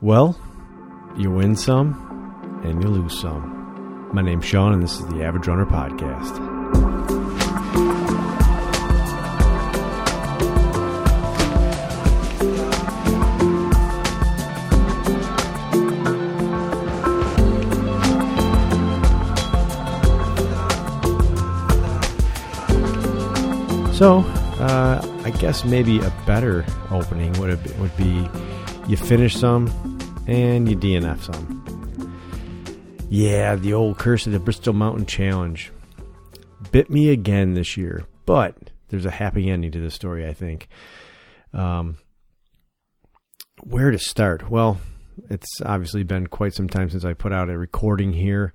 Well, you win some and you lose some. My name's Sean, and this is the Average Runner Podcast. So, uh, I guess maybe a better opening would have, would be you finish some and you DNF some. Yeah, the old curse of the Bristol Mountain Challenge bit me again this year, but there's a happy ending to this story, I think. Um, where to start? Well, it's obviously been quite some time since I put out a recording here.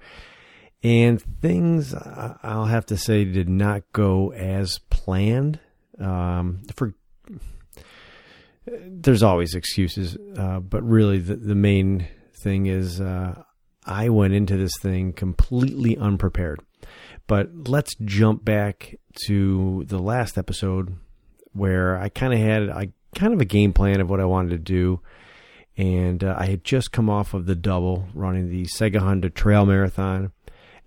And things, uh, I'll have to say, did not go as planned. Um, for there's always excuses, uh, but really the, the main thing is uh, I went into this thing completely unprepared. But let's jump back to the last episode where I kind of had I kind of a game plan of what I wanted to do, and uh, I had just come off of the double running the Sehgahunda Trail Marathon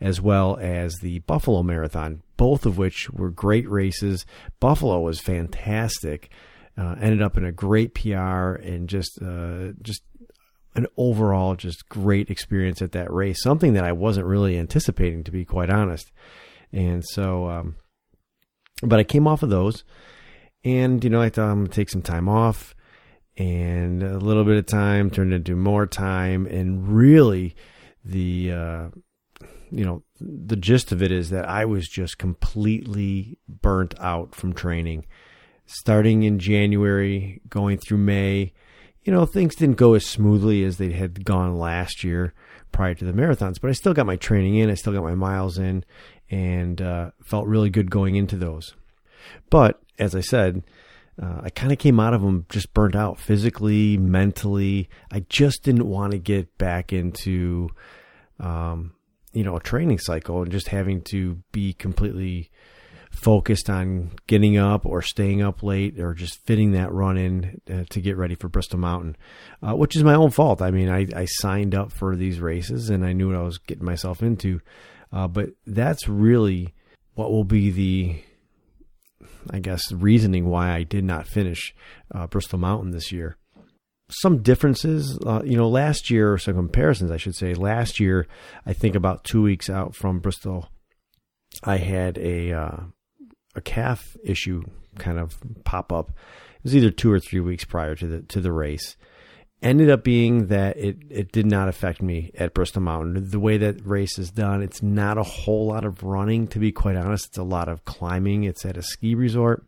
as well as the Buffalo Marathon, both of which were great races. Buffalo was fantastic. Uh, ended up in a great PR and just uh, just an overall just great experience at that race. Something that I wasn't really anticipating, to be quite honest. And so, um, but I came off of those, and you know, I thought I'm gonna take some time off, and a little bit of time turned into more time, and really, the uh, you know, the gist of it is that I was just completely burnt out from training. Starting in January, going through May, you know, things didn't go as smoothly as they had gone last year prior to the marathons, but I still got my training in, I still got my miles in, and uh, felt really good going into those. But as I said, uh, I kind of came out of them just burnt out physically, mentally. I just didn't want to get back into um, you know a training cycle and just having to be completely focused on getting up or staying up late or just fitting that run in uh, to get ready for Bristol Mountain, uh, which is my own fault. I mean, I, I, signed up for these races and I knew what I was getting myself into, uh, but that's really what will be the, I guess, reasoning why I did not finish uh, Bristol Mountain this year some differences. Uh, you know, last year, or some comparisons, I should say. Last year, I think about two weeks out from Bristol, I had a uh, a calf issue kind of pop up. It was either two or three weeks prior to the to the race. Ended up being that it it did not affect me at Bristol Mountain. The way that race is done, it's not a whole lot of running. To be quite honest, it's a lot of climbing. It's at a ski resort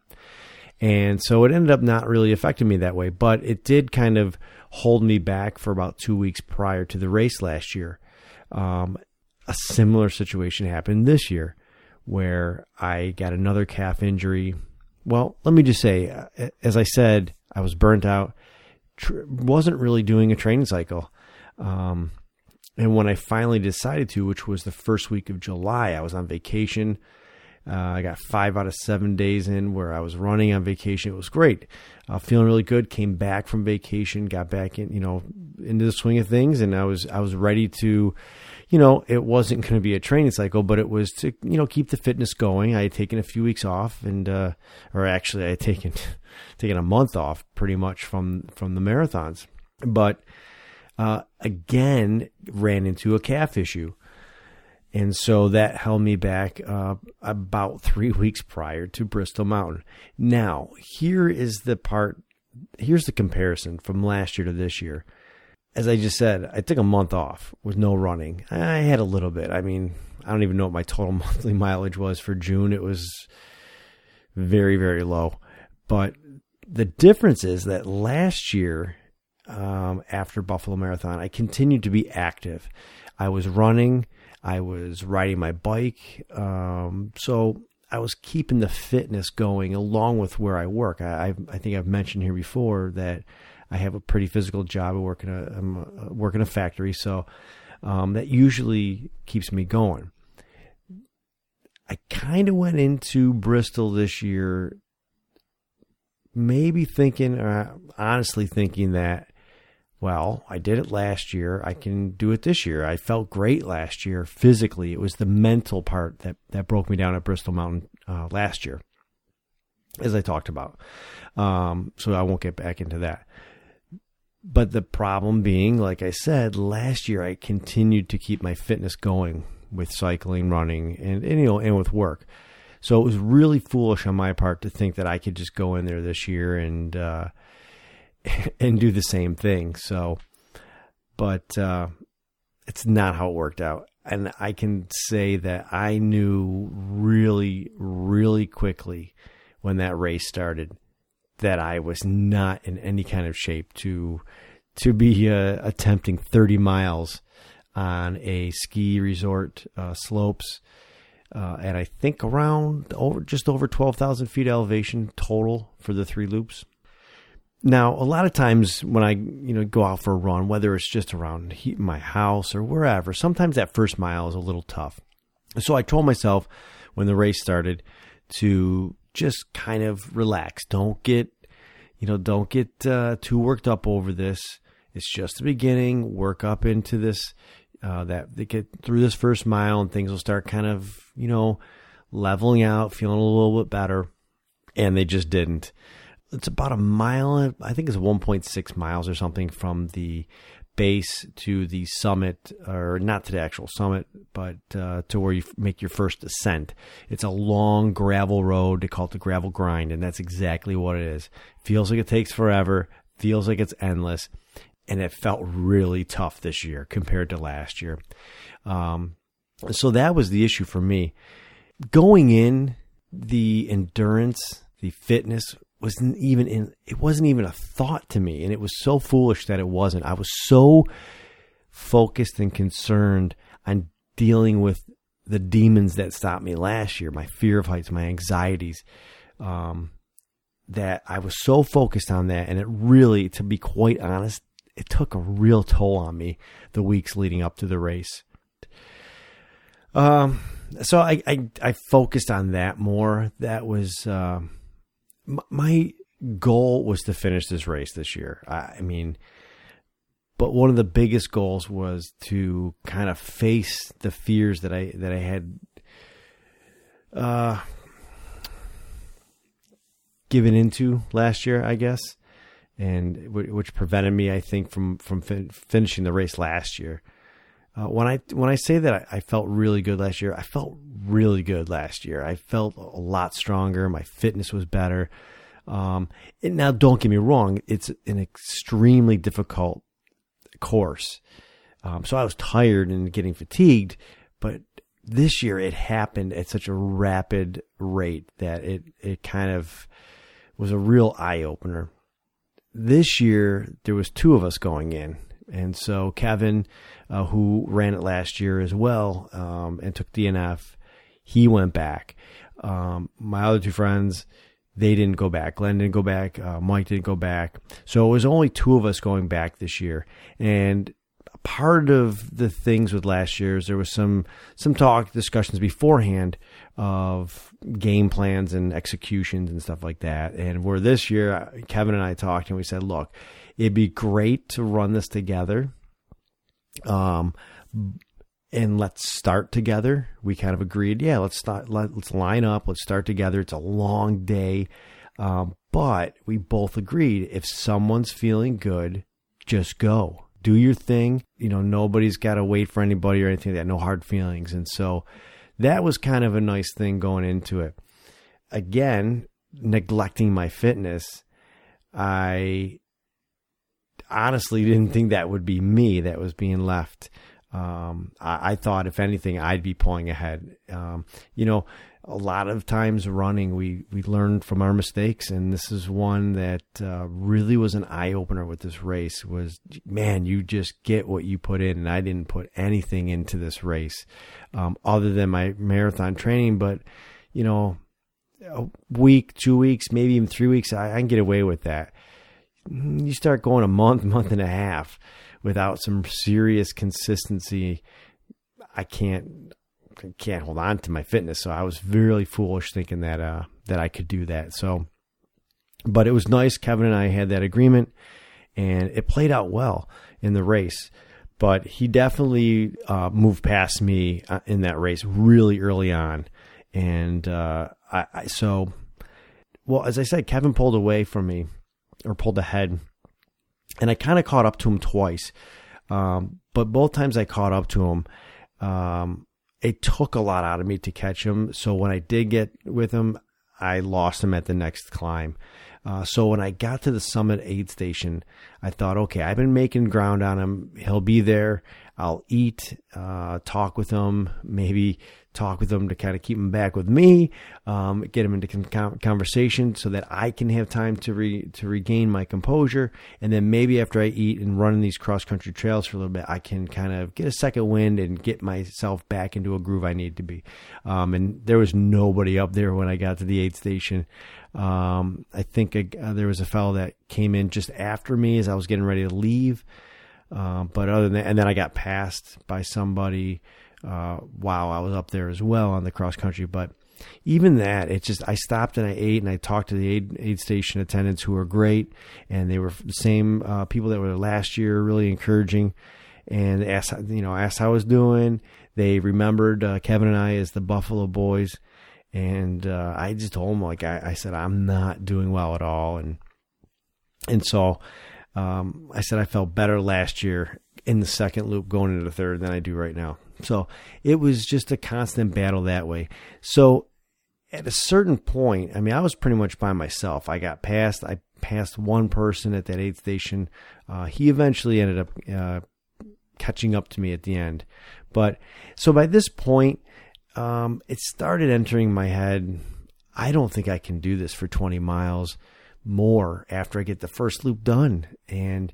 and so it ended up not really affecting me that way, but it did kind of hold me back for about two weeks prior to the race last year. Um, a similar situation happened this year where I got another calf injury. Well, let me just say, uh, as I said, I was burnt out, tr- wasn't really doing a training cycle. Um, and when I finally decided to, which was the first week of July, I was on vacation. Uh, I got five out of seven days in where I was running on vacation. It was great. Uh, feeling really good. Came back from vacation, got back in, you know, into the swing of things, and I was I was ready to, you know, it wasn't going to be a training cycle, but it was to you know keep the fitness going. I had taken a few weeks off, and uh, or actually I had taken taken a month off pretty much from from the marathons, but uh, again ran into a calf issue. And so that held me back uh, about three weeks prior to Bristol Mountain. Now, here is the part, here's the comparison from last year to this year. As I just said, I took a month off with no running. I had a little bit. I mean, I don't even know what my total monthly mileage was for June. It was very, very low. But the difference is that last year, um, after Buffalo Marathon, I continued to be active. I was running. I was riding my bike. Um, so I was keeping the fitness going along with where I work. I, I think I've mentioned here before that I have a pretty physical job. I work in a, I'm work in a factory, so um, that usually keeps me going. I kind of went into Bristol this year, maybe thinking, or honestly thinking that well, I did it last year. I can do it this year. I felt great last year physically. It was the mental part that, that broke me down at Bristol Mountain uh, last year, as I talked about. Um, so I won't get back into that. But the problem being, like I said, last year I continued to keep my fitness going with cycling, running, and, and you know, and with work. So it was really foolish on my part to think that I could just go in there this year and uh, and do the same thing. So, but uh, it's not how it worked out. And I can say that I knew really, really quickly when that race started that I was not in any kind of shape to to be uh, attempting 30 miles on a ski resort uh, slopes uh, and I think around over just over 12,000 feet elevation total for the three loops. Now, a lot of times when I you know go out for a run, whether it's just around my house or wherever, sometimes that first mile is a little tough. So I told myself when the race started to just kind of relax. Don't get you know don't get uh, too worked up over this. It's just the beginning. Work up into this uh, that they get through this first mile and things will start kind of, you know, leveling out, feeling a little bit better. And they just didn't. It's about a mile, I think it's 1.6 miles or something from the base to the summit, or not to the actual summit, but uh, to where you make your first ascent. It's a long gravel road. They call it the gravel grind, and that's exactly what it is. Feels like it takes forever, feels like it's endless and it felt really tough this year compared to last year. Um, so that was the issue for me. Going in, the endurance, the fitness wasn't even in, it wasn't even a thought to me. And it was so foolish that it wasn't. I was so focused and concerned on dealing with the demons that stopped me last year, my fear of heights, my anxieties, um, that I was so focused on that. And it really, to be quite honest, it took a real toll on me the weeks leading up to the race. Um, so I, I, I focused on that more. That was uh, my goal was to finish this race this year. I, mean, but one of the biggest goals was to kind of face the fears that I that I had uh, given into last year, I guess and which prevented me, I think, from from fin- finishing the race last year. Uh, when I when I say that I, I, felt really good last year, I felt really good last year. I felt a lot stronger. My fitness was better. Um, now, don't get me wrong; it's an extremely difficult course. Um, so I was tired and getting fatigued, but this year it happened at such a rapid rate that it it kind of was a real eye opener this year there was two of us going in, and so Kevin, uh, who ran it last year as well, um, and took DNF, he went back. Um, my other two friends, they didn't go back. Glenn didn't go back. Uh, Mike didn't go back. So it was only two of us going back this year, and part of the things with last year is there was some some talk discussions beforehand of game plans and executions and stuff like that. And where this year, Kevin and I talked and we said, look, it'd be great to run this together. Um, and let's start together. We kind of agreed, yeah, let's start, let, us line up, let's start together. It's a long day. Um, but we both agreed if someone's feeling good, just go. Do your thing. You know, nobody's got to wait for anybody or anything that. No hard feelings. And so, that was kind of a nice thing going into it. Again, neglecting my fitness, I honestly didn't think that would be me that was being left. Um, I, I, thought, if anything, I'd be pulling ahead. Um, you know, a lot of times running, we we learn from our mistakes, and this is one that uh, really was an eye opener with this race. Was man, you just get what you put in, and I didn't put anything into this race um, other than my marathon training. But you know, a week, two weeks, maybe even three weeks, I, I can get away with that. You start going a month, month and a half without some serious consistency. I can't can't hold on to my fitness. So I was really foolish thinking that uh, that I could do that. So, but it was nice. Kevin and I had that agreement, and it played out well in the race. But he definitely uh, moved past me uh, in that race really early on, and uh, I, I so well as I said, Kevin pulled away from me or pulled ahead, and I kind of caught up to him twice. Um, but both times I caught up to him, um, it took a lot out of me to catch him. So when I did get with him, I lost him at the next climb. Uh, so when I got to the summit aid station, I thought, okay, I've been making ground on him. He'll be there. I'll eat, uh, talk with him, maybe talk with them to kind of keep them back with me, um, get them into conversation so that I can have time to re- to regain my composure, and then maybe after I eat and run these cross country trails for a little bit, I can kind of get a second wind and get myself back into a groove I need to be. Um, and there was nobody up there when I got to the aid station. Um, I think uh, there was a fellow that came in just after me as I was getting ready to leave. Uh, but other than that, and then I got passed by somebody uh, while I was up there as well on the cross country. But even that, it just I stopped and I ate and I talked to the aid, aid station attendants who were great, and they were the same uh, people that were last year, really encouraging, and asked you know asked how I was doing. They remembered uh, Kevin and I as the Buffalo Boys, and uh, I just told them like I, I said I'm not doing well at all, and and so um, I said I felt better last year in the second loop going into the third than I do right now. So it was just a constant battle that way. So at a certain point, I mean, I was pretty much by myself. I got past, I passed one person at that aid station. Uh, he eventually ended up uh, catching up to me at the end. But so by this point, um, it started entering my head. I don't think I can do this for 20 miles more after I get the first loop done. And,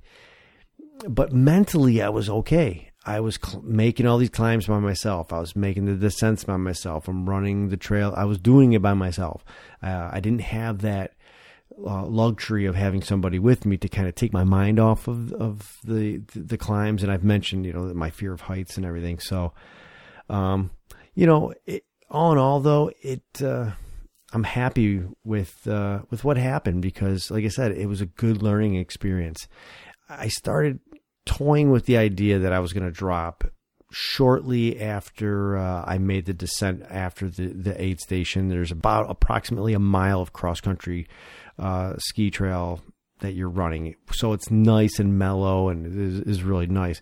but mentally, I was okay. I was cl- making all these climbs by myself. I was making the descents by myself. I'm running the trail. I was doing it by myself. Uh, I didn't have that uh, luxury of having somebody with me to kind of take my mind off of, of the the climbs. And I've mentioned, you know, my fear of heights and everything. So, um, you know, it, all in all, though, it uh, I'm happy with uh, with what happened because, like I said, it was a good learning experience. I started toying with the idea that I was going to drop shortly after uh, I made the descent after the, the aid station. There's about approximately a mile of cross country uh, ski trail that you're running, so it's nice and mellow and is, is really nice.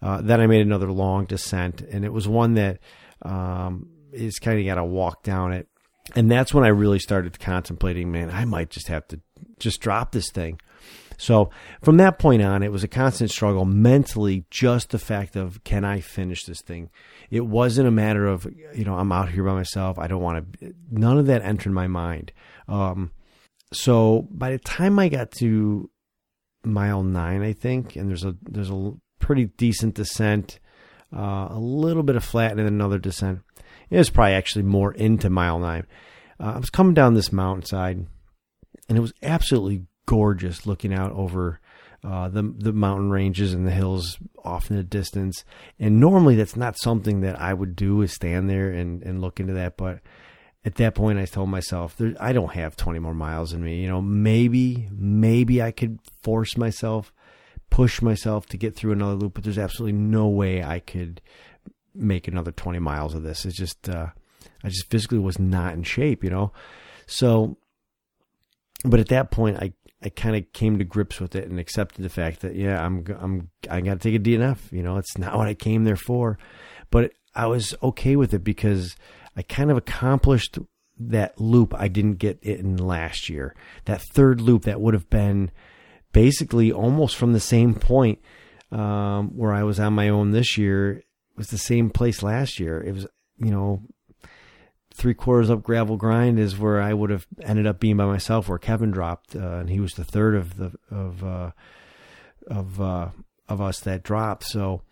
Uh, then I made another long descent, and it was one that um, is kind of got to walk down it and that's when I really started contemplating, man, I might just have to just drop this thing. So from that point on, it was a constant struggle mentally, just the fact of, can I finish this thing? It wasn't a matter of, you know, I'm out here by myself. I don't want to, none of that entered my mind. Um, so by the time I got to mile nine, I think, and there's a, there's a pretty decent descent, uh, a little bit of flat and then another descent. It was probably actually more into mile nine. Uh, I was coming down this mountainside, and it was absolutely gorgeous looking out over uh, the the mountain ranges and the hills off in the distance. And normally that's not something that I would do is stand there and, and look into that. But at that point, I told myself, I don't have 20 more miles in me. You know, maybe, maybe I could force myself, push myself to get through another loop, but there's absolutely no way I could make another 20 miles of this. It's just, uh, I just physically was not in shape, you know? So, but at that point, I, I kind of came to grips with it and accepted the fact that, yeah, I'm, I'm, I got to take a DNF. You know, it's not what I came there for, but I was okay with it because I kind of accomplished that loop I didn't get it in last year. That third loop that would have been basically almost from the same point um, where I was on my own this year was the same place last year. It was, you know, three quarters up gravel grind is where I would have ended up being by myself, where Kevin dropped, uh, and he was the third of the of uh, of uh, of us that dropped. So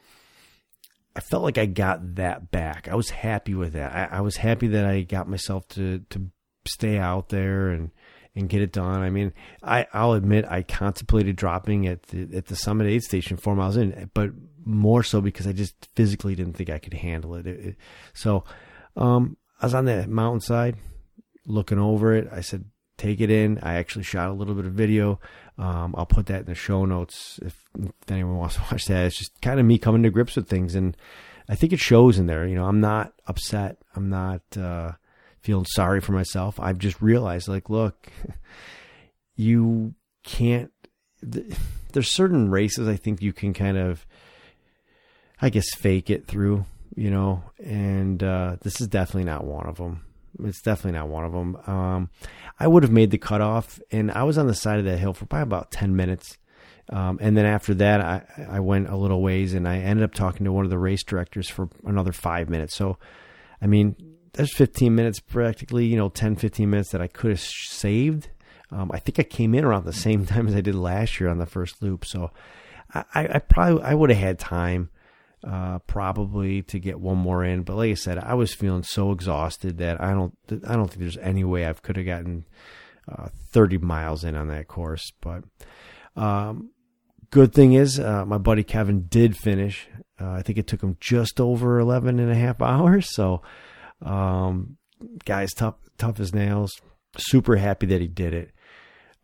I felt like I got that back. I was happy with that. I, I was happy that I got myself to to stay out there and and get it done. I mean, I I'll admit I contemplated dropping at the at the Summit Aid Station four miles in, but more so because I just physically didn't think I could handle it. it, it so um, I was on the mountainside looking over it. I said, take it in. I actually shot a little bit of video. Um, I'll put that in the show notes if, if anyone wants to watch that. It's just kind of me coming to grips with things, and I think it shows in there. You know, I'm not upset. I'm not uh, feeling sorry for myself. I've just realized, like, look, you can't. There's certain races I think you can kind of, I guess, fake it through. You know, and uh, this is definitely not one of them. It's definitely not one of them. Um, I would have made the cutoff, and I was on the side of that hill for probably about ten minutes. Um, and then after that, I, I went a little ways, and I ended up talking to one of the race directors for another five minutes. So, I mean, there's 15 minutes practically, you know, 10, 15 minutes that I could have saved. Um, I think I came in around the same time as I did last year on the first loop. So, I, I probably I would have had time uh, probably to get one more in. But like I said, I was feeling so exhausted that I don't I don't think there's any way I could have gotten uh, 30 miles in on that course. But um, good thing is, uh, my buddy Kevin did finish. Uh, I think it took him just over 11 and a half hours. So, um, guys, tough tough as nails. Super happy that he did it.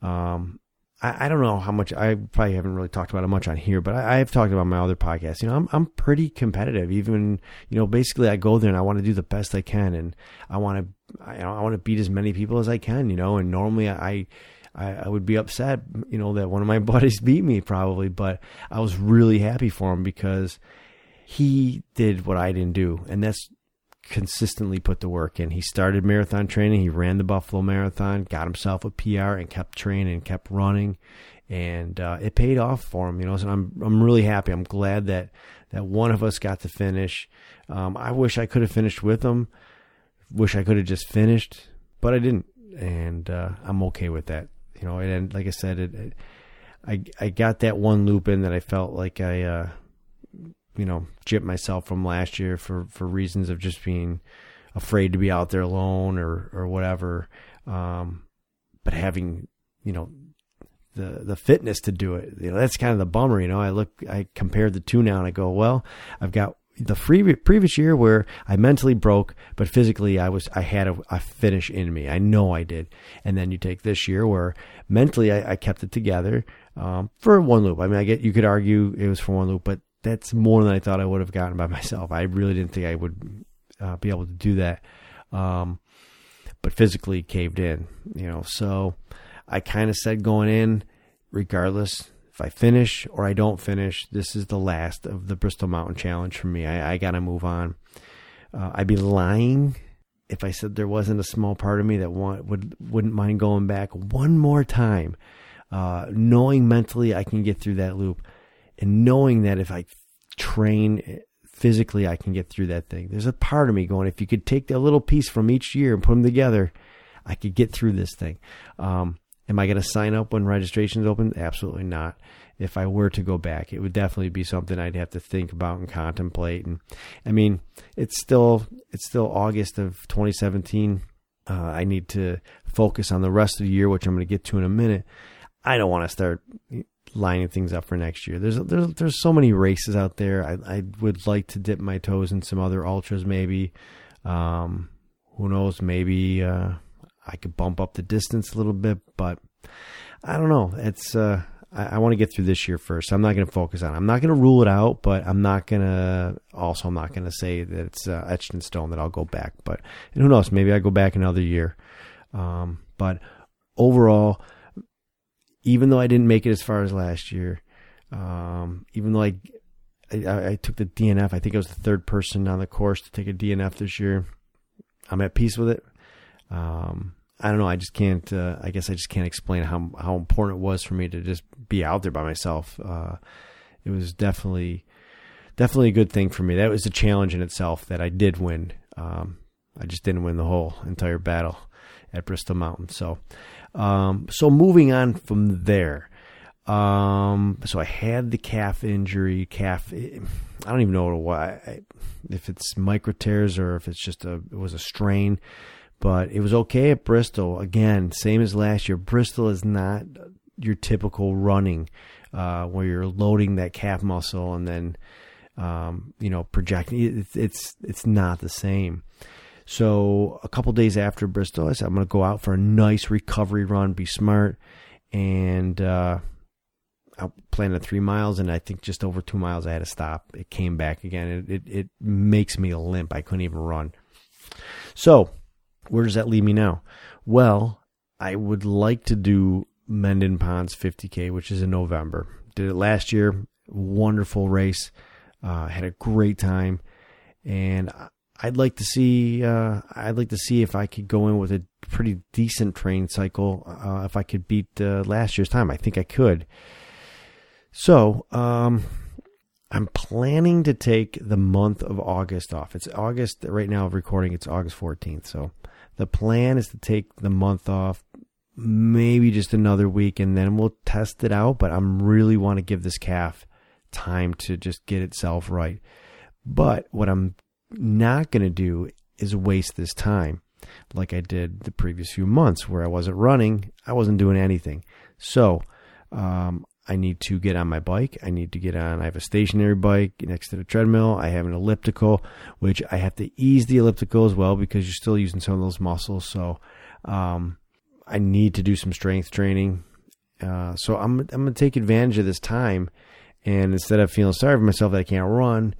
Um, I, I, don't know how much I probably haven't really talked about it much on here, but I, have talked about my other podcasts. You know, I'm I'm pretty competitive. Even you know, basically, I go there and I want to do the best I can, and I want to I, I want to beat as many people as I can. You know, and normally I. I, I would be upset, you know, that one of my buddies beat me probably, but I was really happy for him because he did what I didn't do, and that's consistently put the work in. He started marathon training. He ran the Buffalo Marathon, got himself a PR, and kept training, kept running, and uh, it paid off for him. You know, so I'm I'm really happy. I'm glad that that one of us got to finish. Um, I wish I could have finished with him. Wish I could have just finished, but I didn't, and uh, I'm okay with that. You know, and like I said, it, it, I I got that one loop in that I felt like I. Uh, you know, gypped myself from last year for, for reasons of just being afraid to be out there alone or, or whatever. Um, but having, you know, the, the fitness to do it, you know, that's kind of the bummer, you know, I look, I compared the two now and I go, well, I've got the free, previous year where I mentally broke, but physically I was, I had a, a, finish in me. I know I did. And then you take this year where mentally I, I kept it together, um, for one loop. I mean, I get, you could argue it was for one loop, but that's more than I thought I would have gotten by myself. I really didn't think I would uh, be able to do that. Um, but physically caved in, you know. So I kind of said going in, regardless if I finish or I don't finish, this is the last of the Bristol Mountain Challenge for me. I, I got to move on. Uh, I'd be lying if I said there wasn't a small part of me that want, would wouldn't mind going back one more time, uh, knowing mentally I can get through that loop and knowing that if I train physically, I can get through that thing. There's a part of me going, if you could take a little piece from each year and put them together, I could get through this thing. Um, am I going to sign up when registration's open? Absolutely not. If I were to go back, it would definitely be something I'd have to think about and contemplate. And I mean, it's still it's still August of 2017. Uh, I need to focus on the rest of the year, which I'm going to get to in a minute. I don't want to start lining things up for next year. There's there's there's so many races out there. I I would like to dip my toes in some other ultras maybe. Um, who knows? Maybe uh, I could bump up the distance a little bit, but I don't know. It's uh, I, I want to get through this year first. I'm not going to focus on. it. I'm not going to rule it out, but I'm not going to. Also, I'm not going to say that it's uh, etched in stone that I'll go back. But who knows? Maybe I go back another year. Um, but overall, even though I didn't make it as far as last year, um, even though I, I, I took the DNF, I think I was the third person on the course to take a DNF this year. I'm at peace with it. Um, I don't know. I just can't. Uh, I guess I just can't explain how how important it was for me to just be out there by myself. Uh, it was definitely definitely a good thing for me. That was a challenge in itself that I did win. Um, I just didn't win the whole entire battle at Bristol Mountain. So um, so moving on from there. Um, so I had the calf injury, calf. I don't even know why, if it's micro tears or if it's just a it was a strain, but it was okay at Bristol. Again, same as last year. Bristol is not your typical running, uh, where you're loading that calf muscle and then, um, you know, projecting. It's it's it's not the same. So a couple days after Bristol, I said I'm going to go out for a nice recovery run, be smart, and uh, I planned at three miles, and I think just over two miles I had to stop. It came back again. It it, it makes me limp. I couldn't even run. So where does that leave me now? Well, I would like to do Mendon Ponds 50K, which is in November. Did it last year. Wonderful race. Uh, had a great time, and I'd like to see. Uh, I'd like to see if I could go in with a pretty decent train cycle. Uh, if I could beat uh, last year's time, I think I could. So, um, I'm planning to take the month of August off. It's August right now. Recording. It's August 14th. So, the plan is to take the month off, maybe just another week, and then we'll test it out. But I'm really want to give this calf time to just get itself right. But what I'm not going to do is waste this time like I did the previous few months where I wasn't running, I wasn't doing anything. So, um, I need to get on my bike. I need to get on. I have a stationary bike next to the treadmill. I have an elliptical, which I have to ease the elliptical as well because you're still using some of those muscles. So, um, I need to do some strength training. Uh, so I'm I'm gonna take advantage of this time and instead of feeling sorry for myself that I can't run,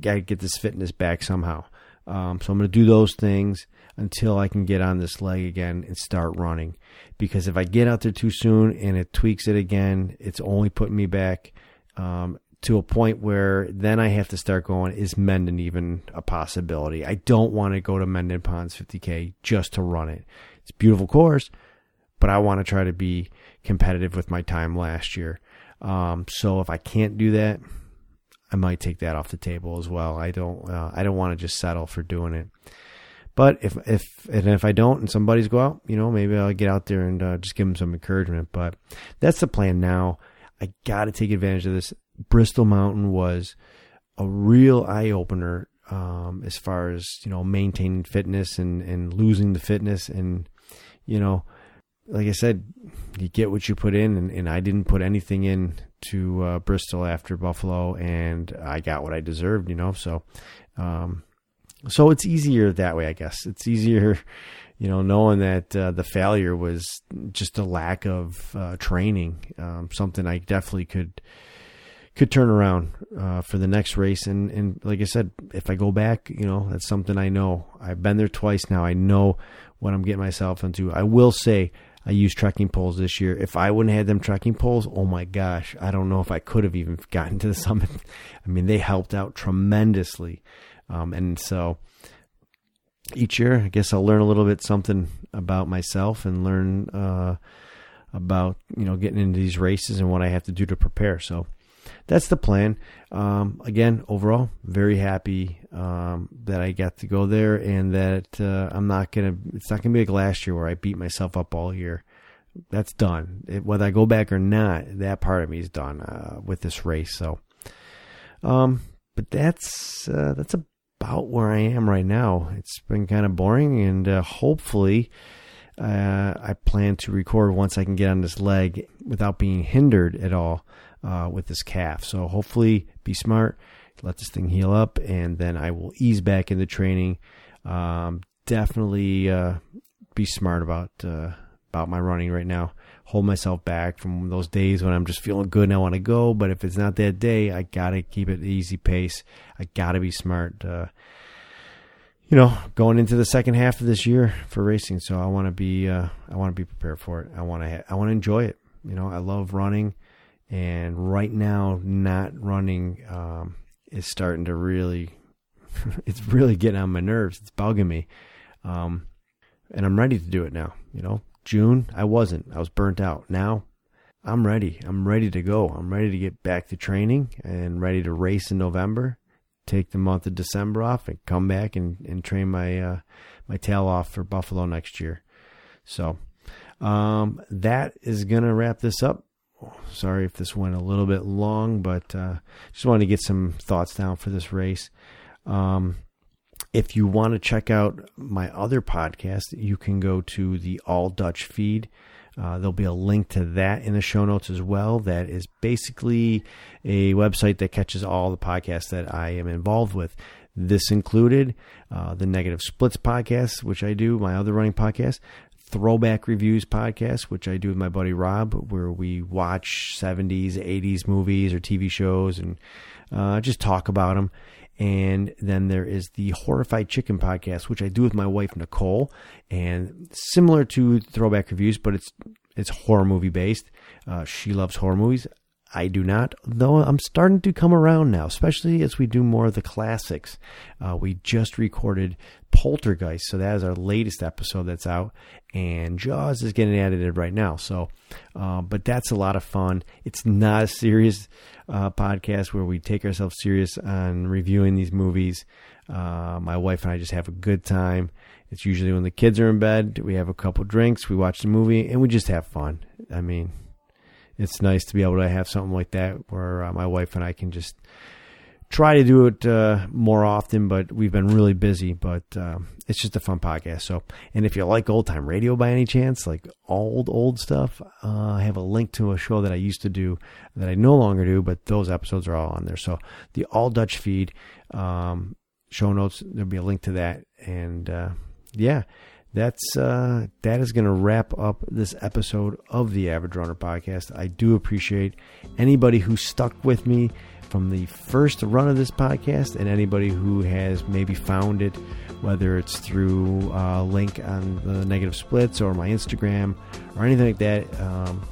got to get this fitness back somehow. Um, so I'm going to do those things until I can get on this leg again and start running. Because if I get out there too soon and it tweaks it again, it's only putting me back um, to a point where then I have to start going, is Mendon even a possibility? I don't want to go to Mendon Ponds 50K just to run it. It's a beautiful course, but I want to try to be competitive with my time last year. Um, so if I can't do that, I might take that off the table as well. I don't uh, I don't want to just settle for doing it. But if if and if I don't and somebody's go out, you know, maybe I'll get out there and uh, just give them some encouragement. But that's the plan now. I got to take advantage of this. Bristol Mountain was a real eye opener um, as far as you know maintaining fitness and and losing the fitness and you know like I said, you get what you put in, and, and I didn't put anything in to uh, Bristol after Buffalo, and I got what I deserved, you know. So, um, so it's easier that way, I guess. It's easier, you know, knowing that uh, the failure was just a lack of uh, training, um, something I definitely could could turn around uh, for the next race. And, and like I said, if I go back, you know, that's something I know. I've been there twice now. I know what I'm getting myself into. I will say I used trekking poles this year. If I wouldn't have had them trekking poles, oh my gosh, I don't know if I could have even gotten to the summit. I mean, they helped out tremendously. Um, and so each year, I guess I'll learn a little bit something about myself and learn uh, about you know getting into these races and what I have to do to prepare. So that's the plan. Um, again, overall, very happy um, that I got to go there, and that uh, I'm not gonna. It's not gonna be like last year where I beat myself up all year. That's done. It, whether I go back or not, that part of me is done uh, with this race. So, um, but that's uh, that's about where I am right now. It's been kind of boring, and uh, hopefully. Uh, I plan to record once I can get on this leg without being hindered at all uh, with this calf. So hopefully, be smart, let this thing heal up, and then I will ease back into training. Um, definitely uh, be smart about uh, about my running right now. Hold myself back from those days when I'm just feeling good and I want to go. But if it's not that day, I gotta keep it easy pace. I gotta be smart. Uh, you know, going into the second half of this year for racing, so I want to be uh, I want to be prepared for it. I want to ha- I want to enjoy it. You know, I love running. And right now, not running um, is starting to really, it's really getting on my nerves. It's bugging me. Um, and I'm ready to do it now. You know, June, I wasn't. I was burnt out. Now, I'm ready. I'm ready to go. I'm ready to get back to training and ready to race in November. Take the month of December off and come back and, and train my uh, my tail off for Buffalo next year. So um, that is gonna wrap this up. Sorry if this went a little bit long, but uh, just wanted to get some thoughts down for this race. Um, if you want to check out my other podcast, you can go to the All Dutch feed. Uh, there'll be a link to that in the show notes as well. That is basically a website that catches all the podcasts that I am involved with. This included uh, the Negative Splits podcast, which I do, my other running podcast, Throwback Reviews podcast, which I do with my buddy Rob, where we watch 70s, 80s movies or TV shows and uh, just talk about them. And then there is the Horrified Chicken podcast, which I do with my wife Nicole, and similar to Throwback Reviews, but it's it's horror movie based. Uh, she loves horror movies. I do not, though I'm starting to come around now, especially as we do more of the classics. Uh, we just recorded Poltergeist, so that is our latest episode that's out, and Jaws is getting edited right now. So, uh, but that's a lot of fun. It's not a serious uh, podcast where we take ourselves serious on reviewing these movies. Uh, my wife and I just have a good time. It's usually when the kids are in bed, we have a couple drinks, we watch the movie, and we just have fun. I mean, it's nice to be able to have something like that where uh, my wife and I can just try to do it uh, more often, but we've been really busy. But uh, it's just a fun podcast. So, and if you like old time radio by any chance, like old old stuff, uh, I have a link to a show that I used to do that I no longer do, but those episodes are all on there. So the All Dutch feed, um, show notes, there'll be a link to that, and uh, yeah that's uh, that is going to wrap up this episode of the Average Runner podcast. I do appreciate anybody who stuck with me from the first run of this podcast, and anybody who has maybe found it, whether it's through a link on the Negative Splits or my Instagram or anything like that. Um,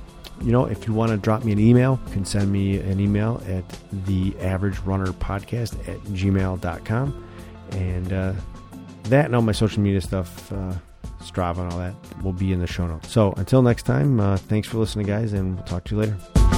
you know, if you want to drop me an email, you can send me an email at the average runner podcast at gmail.com. And uh, that and all my social media stuff. Uh, Strava and all that will be in the show notes. So until next time, uh, thanks for listening, guys, and we'll talk to you later.